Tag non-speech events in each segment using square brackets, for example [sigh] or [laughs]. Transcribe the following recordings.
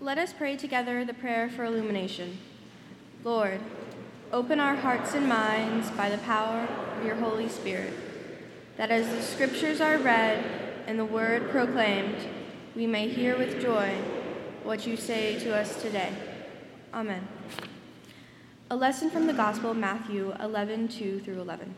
Let us pray together the prayer for illumination. Lord, open our hearts and minds by the power of your Holy Spirit, that as the scriptures are read and the word proclaimed, we may hear with joy what you say to us today. Amen. A lesson from the Gospel of Matthew 11 2 through 11.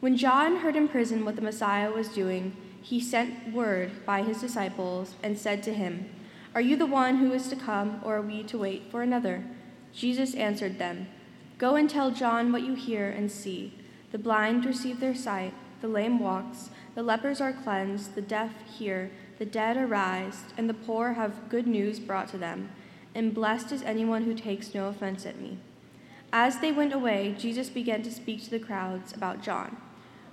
When John heard in prison what the Messiah was doing, he sent word by his disciples and said to him, Are you the one who is to come, or are we to wait for another? Jesus answered them, Go and tell John what you hear and see. The blind receive their sight, the lame walks, the lepers are cleansed, the deaf hear, the dead are raised, and the poor have good news brought to them. And blessed is anyone who takes no offense at me. As they went away, Jesus began to speak to the crowds about John.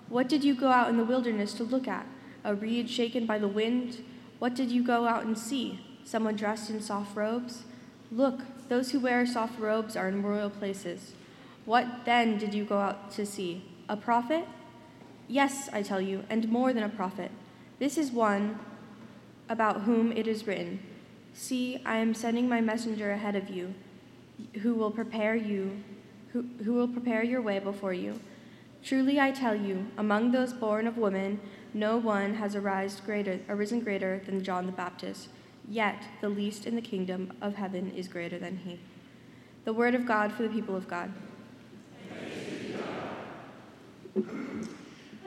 What did you go out in the wilderness to look at? A reed shaken by the wind? What did you go out and see? Someone dressed in soft robes? Look, those who wear soft robes are in royal places. What then did you go out to see? A prophet? Yes, I tell you, and more than a prophet. This is one about whom it is written See, I am sending my messenger ahead of you, who will prepare you, who, will prepare your way before you. Truly I tell you, among those born of women, no one has arisen greater, arisen greater than John the Baptist, yet the least in the kingdom of heaven is greater than he. The word of God for the people of God.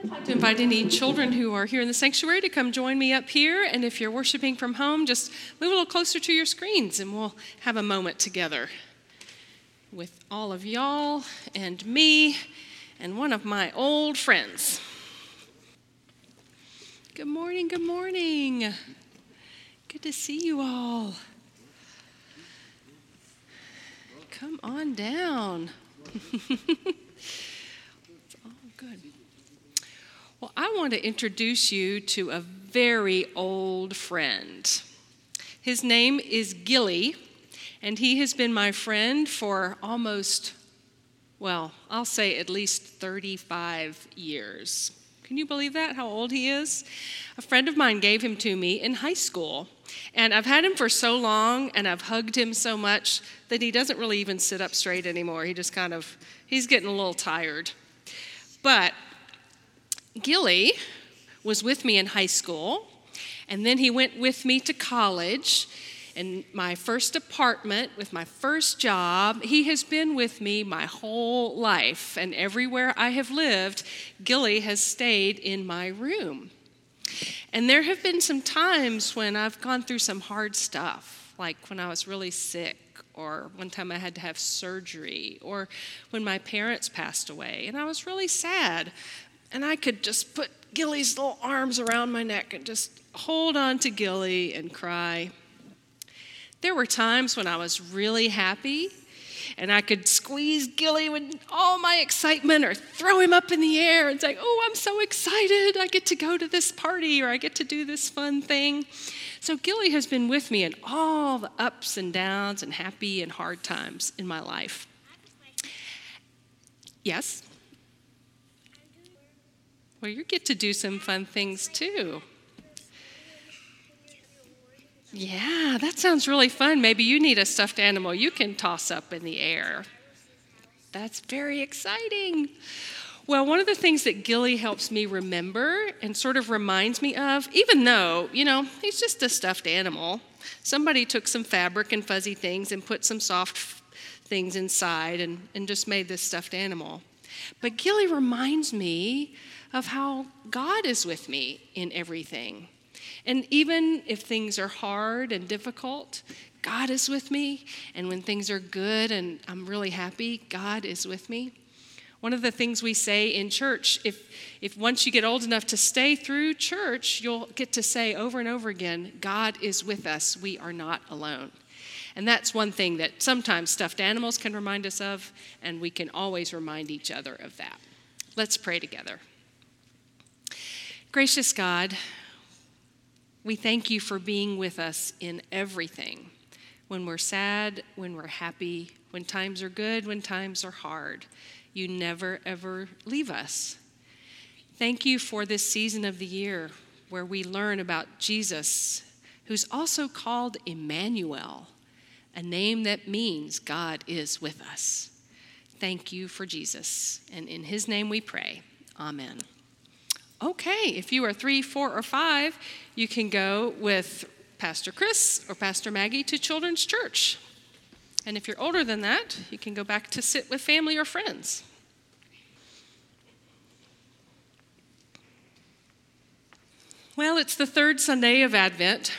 I'd like to invite any children who are here in the sanctuary to come join me up here. And if you're worshiping from home, just move a little closer to your screens and we'll have a moment together with all of y'all and me and one of my old friends. Good morning, good morning. Good to see you all. Come on down. [laughs] It's all good. Well, I want to introduce you to a very old friend. His name is Gilly, and he has been my friend for almost, well, I'll say at least 35 years. Can you believe that, how old he is? A friend of mine gave him to me in high school. And I've had him for so long and I've hugged him so much that he doesn't really even sit up straight anymore. He just kind of, he's getting a little tired. But Gilly was with me in high school, and then he went with me to college. In my first apartment, with my first job, he has been with me my whole life. And everywhere I have lived, Gilly has stayed in my room. And there have been some times when I've gone through some hard stuff, like when I was really sick, or one time I had to have surgery, or when my parents passed away, and I was really sad. And I could just put Gilly's little arms around my neck and just hold on to Gilly and cry. There were times when I was really happy and I could squeeze Gilly with all my excitement or throw him up in the air and say, Oh, I'm so excited. I get to go to this party or I get to do this fun thing. So Gilly has been with me in all the ups and downs and happy and hard times in my life. Yes? Well, you get to do some fun things too. Yeah, that sounds really fun. Maybe you need a stuffed animal you can toss up in the air. That's very exciting. Well, one of the things that Gilly helps me remember and sort of reminds me of, even though, you know, he's just a stuffed animal, somebody took some fabric and fuzzy things and put some soft things inside and, and just made this stuffed animal. But Gilly reminds me of how God is with me in everything. And even if things are hard and difficult, God is with me. And when things are good and I'm really happy, God is with me. One of the things we say in church, if, if once you get old enough to stay through church, you'll get to say over and over again, God is with us. We are not alone. And that's one thing that sometimes stuffed animals can remind us of, and we can always remind each other of that. Let's pray together. Gracious God, we thank you for being with us in everything. When we're sad, when we're happy, when times are good, when times are hard. You never, ever leave us. Thank you for this season of the year where we learn about Jesus, who's also called Emmanuel, a name that means God is with us. Thank you for Jesus. And in his name we pray. Amen. Okay, if you are three, four, or five, you can go with Pastor Chris or Pastor Maggie to Children's Church. And if you're older than that, you can go back to sit with family or friends. Well, it's the third Sunday of Advent,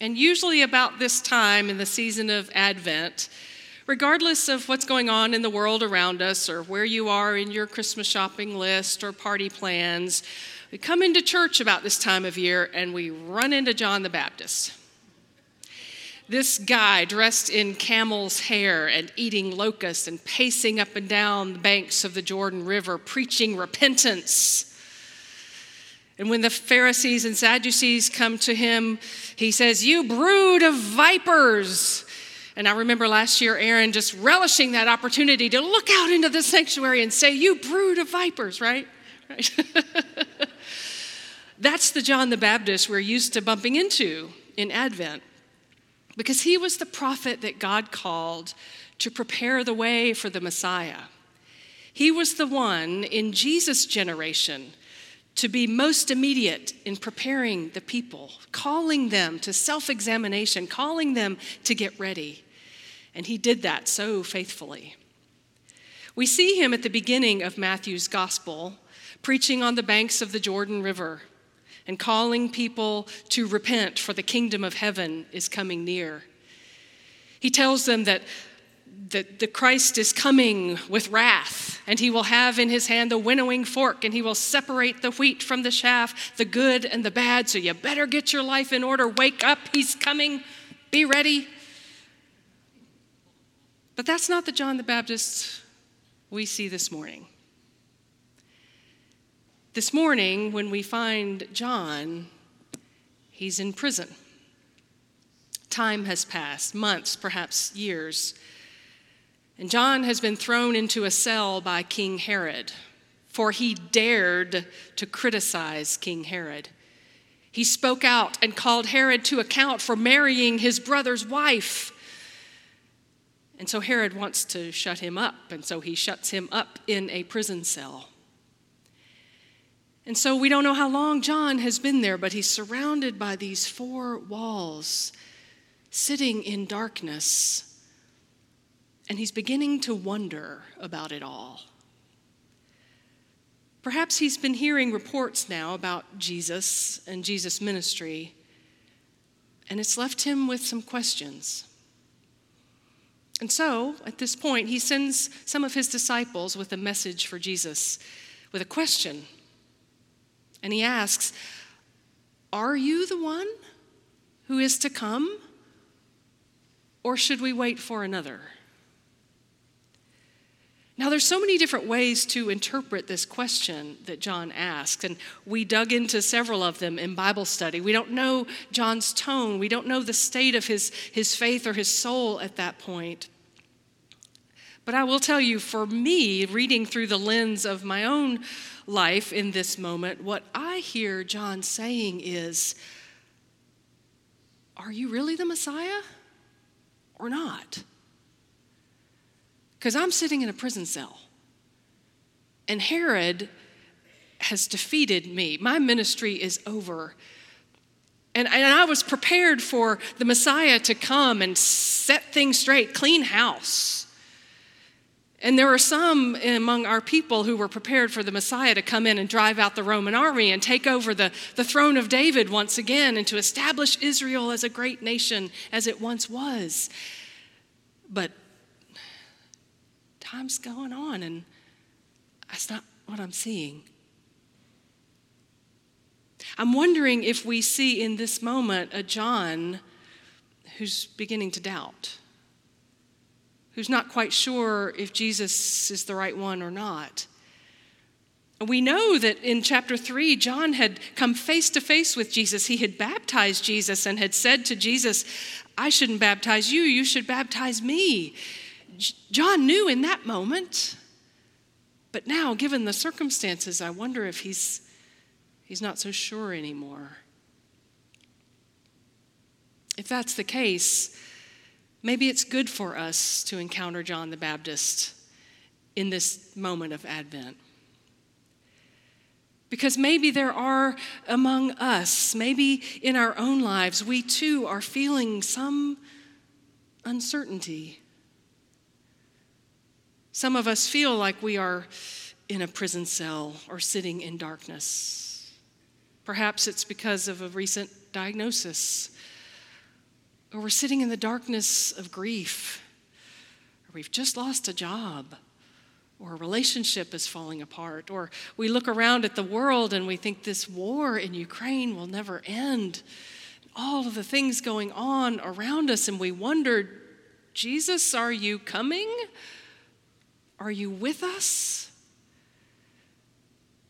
and usually about this time in the season of Advent, regardless of what's going on in the world around us or where you are in your Christmas shopping list or party plans, we come into church about this time of year and we run into John the Baptist. This guy dressed in camel's hair and eating locusts and pacing up and down the banks of the Jordan River, preaching repentance. And when the Pharisees and Sadducees come to him, he says, You brood of vipers. And I remember last year, Aaron just relishing that opportunity to look out into the sanctuary and say, You brood of vipers, right? right. [laughs] That's the John the Baptist we're used to bumping into in Advent because he was the prophet that God called to prepare the way for the Messiah. He was the one in Jesus' generation to be most immediate in preparing the people, calling them to self examination, calling them to get ready. And he did that so faithfully. We see him at the beginning of Matthew's gospel preaching on the banks of the Jordan River and calling people to repent, for the kingdom of heaven is coming near. He tells them that that the Christ is coming with wrath, and he will have in his hand the winnowing fork, and he will separate the wheat from the chaff, the good and the bad. So you better get your life in order. Wake up, he's coming. Be ready. But that's not the John the Baptist we see this morning. This morning, when we find John, he's in prison. Time has passed, months, perhaps years. And John has been thrown into a cell by King Herod, for he dared to criticize King Herod. He spoke out and called Herod to account for marrying his brother's wife. And so Herod wants to shut him up, and so he shuts him up in a prison cell. And so we don't know how long John has been there, but he's surrounded by these four walls, sitting in darkness and he's beginning to wonder about it all. Perhaps he's been hearing reports now about Jesus and Jesus' ministry, and it's left him with some questions. And so, at this point, he sends some of his disciples with a message for Jesus, with a question. And he asks, Are you the one who is to come? Or should we wait for another? Now, there's so many different ways to interpret this question that John asked, and we dug into several of them in Bible study. We don't know John's tone, we don't know the state of his, his faith or his soul at that point. But I will tell you, for me, reading through the lens of my own life in this moment, what I hear John saying is, Are you really the Messiah or not? Because I'm sitting in a prison cell. And Herod has defeated me. My ministry is over. And, and I was prepared for the Messiah to come and set things straight, clean house. And there were some among our people who were prepared for the Messiah to come in and drive out the Roman army and take over the, the throne of David once again and to establish Israel as a great nation as it once was. But time's going on, and that's not what I'm seeing. I'm wondering if we see in this moment a John who's beginning to doubt, who's not quite sure if Jesus is the right one or not. We know that in chapter 3, John had come face to face with Jesus. He had baptized Jesus and had said to Jesus, I shouldn't baptize you, you should baptize me. John knew in that moment, but now, given the circumstances, I wonder if he's, he's not so sure anymore. If that's the case, maybe it's good for us to encounter John the Baptist in this moment of Advent. Because maybe there are among us, maybe in our own lives, we too are feeling some uncertainty. Some of us feel like we are in a prison cell or sitting in darkness. Perhaps it's because of a recent diagnosis, or we're sitting in the darkness of grief, or we've just lost a job or a relationship is falling apart, or we look around at the world and we think this war in Ukraine will never end. All of the things going on around us, and we wonder, Jesus, are you coming? Are you with us?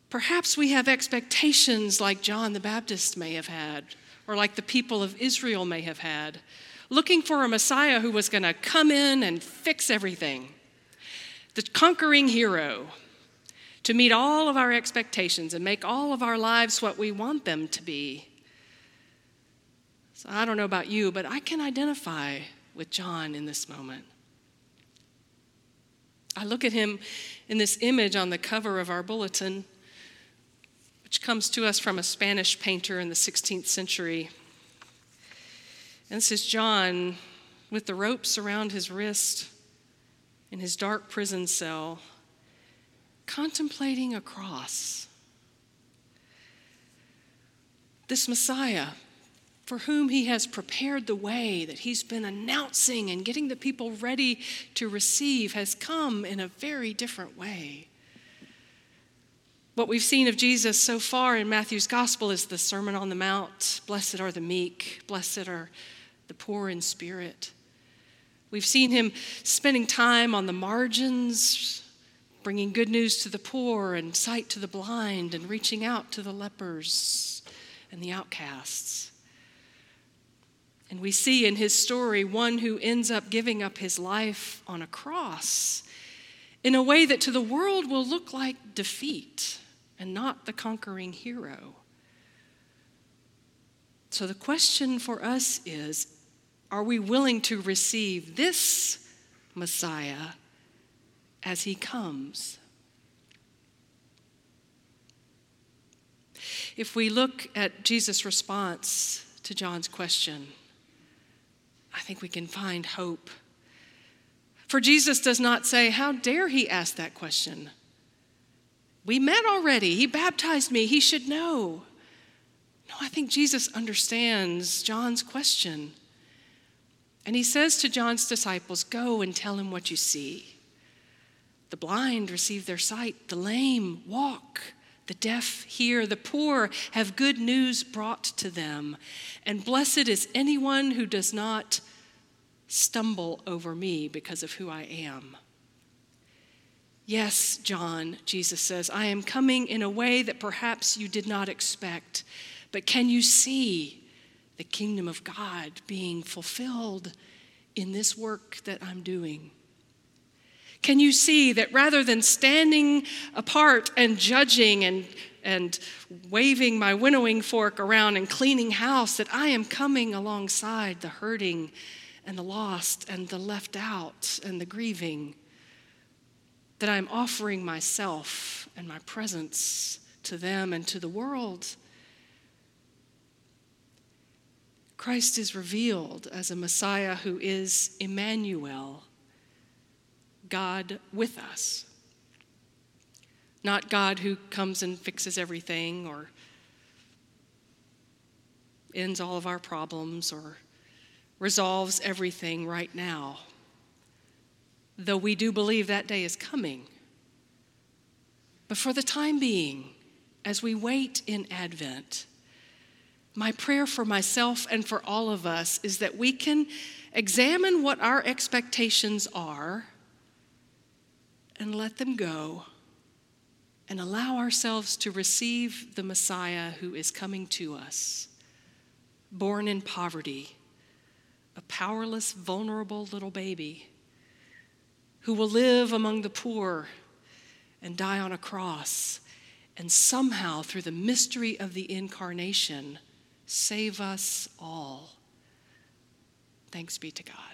Perhaps we have expectations like John the Baptist may have had, or like the people of Israel may have had, looking for a Messiah who was going to come in and fix everything the conquering hero, to meet all of our expectations and make all of our lives what we want them to be. So I don't know about you, but I can identify with John in this moment. I look at him in this image on the cover of our bulletin, which comes to us from a Spanish painter in the 16th century. And this is John with the ropes around his wrist in his dark prison cell, contemplating a cross. This Messiah, for whom he has prepared the way that he's been announcing and getting the people ready to receive, has come in a very different way. What we've seen of Jesus so far in Matthew's gospel is the Sermon on the Mount Blessed are the meek, blessed are the poor in spirit. We've seen him spending time on the margins, bringing good news to the poor and sight to the blind, and reaching out to the lepers and the outcasts. And we see in his story one who ends up giving up his life on a cross in a way that to the world will look like defeat and not the conquering hero. So the question for us is are we willing to receive this Messiah as he comes? If we look at Jesus' response to John's question, I think we can find hope. For Jesus does not say, How dare he ask that question? We met already. He baptized me. He should know. No, I think Jesus understands John's question. And he says to John's disciples, Go and tell him what you see. The blind receive their sight, the lame walk, the deaf hear, the poor have good news brought to them. And blessed is anyone who does not stumble over me because of who I am. Yes, John, Jesus says, I am coming in a way that perhaps you did not expect, but can you see the kingdom of God being fulfilled in this work that I'm doing? Can you see that rather than standing apart and judging and, and waving my winnowing fork around and cleaning house, that I am coming alongside the hurting and the lost and the left out and the grieving? That I'm offering myself and my presence to them and to the world Christ is revealed as a Messiah who is Emmanuel, God with us. Not God who comes and fixes everything or ends all of our problems or resolves everything right now. Though we do believe that day is coming. But for the time being, as we wait in Advent, my prayer for myself and for all of us is that we can examine what our expectations are and let them go and allow ourselves to receive the Messiah who is coming to us, born in poverty, a powerless, vulnerable little baby who will live among the poor and die on a cross, and somehow, through the mystery of the incarnation, save us all Thanks be to God.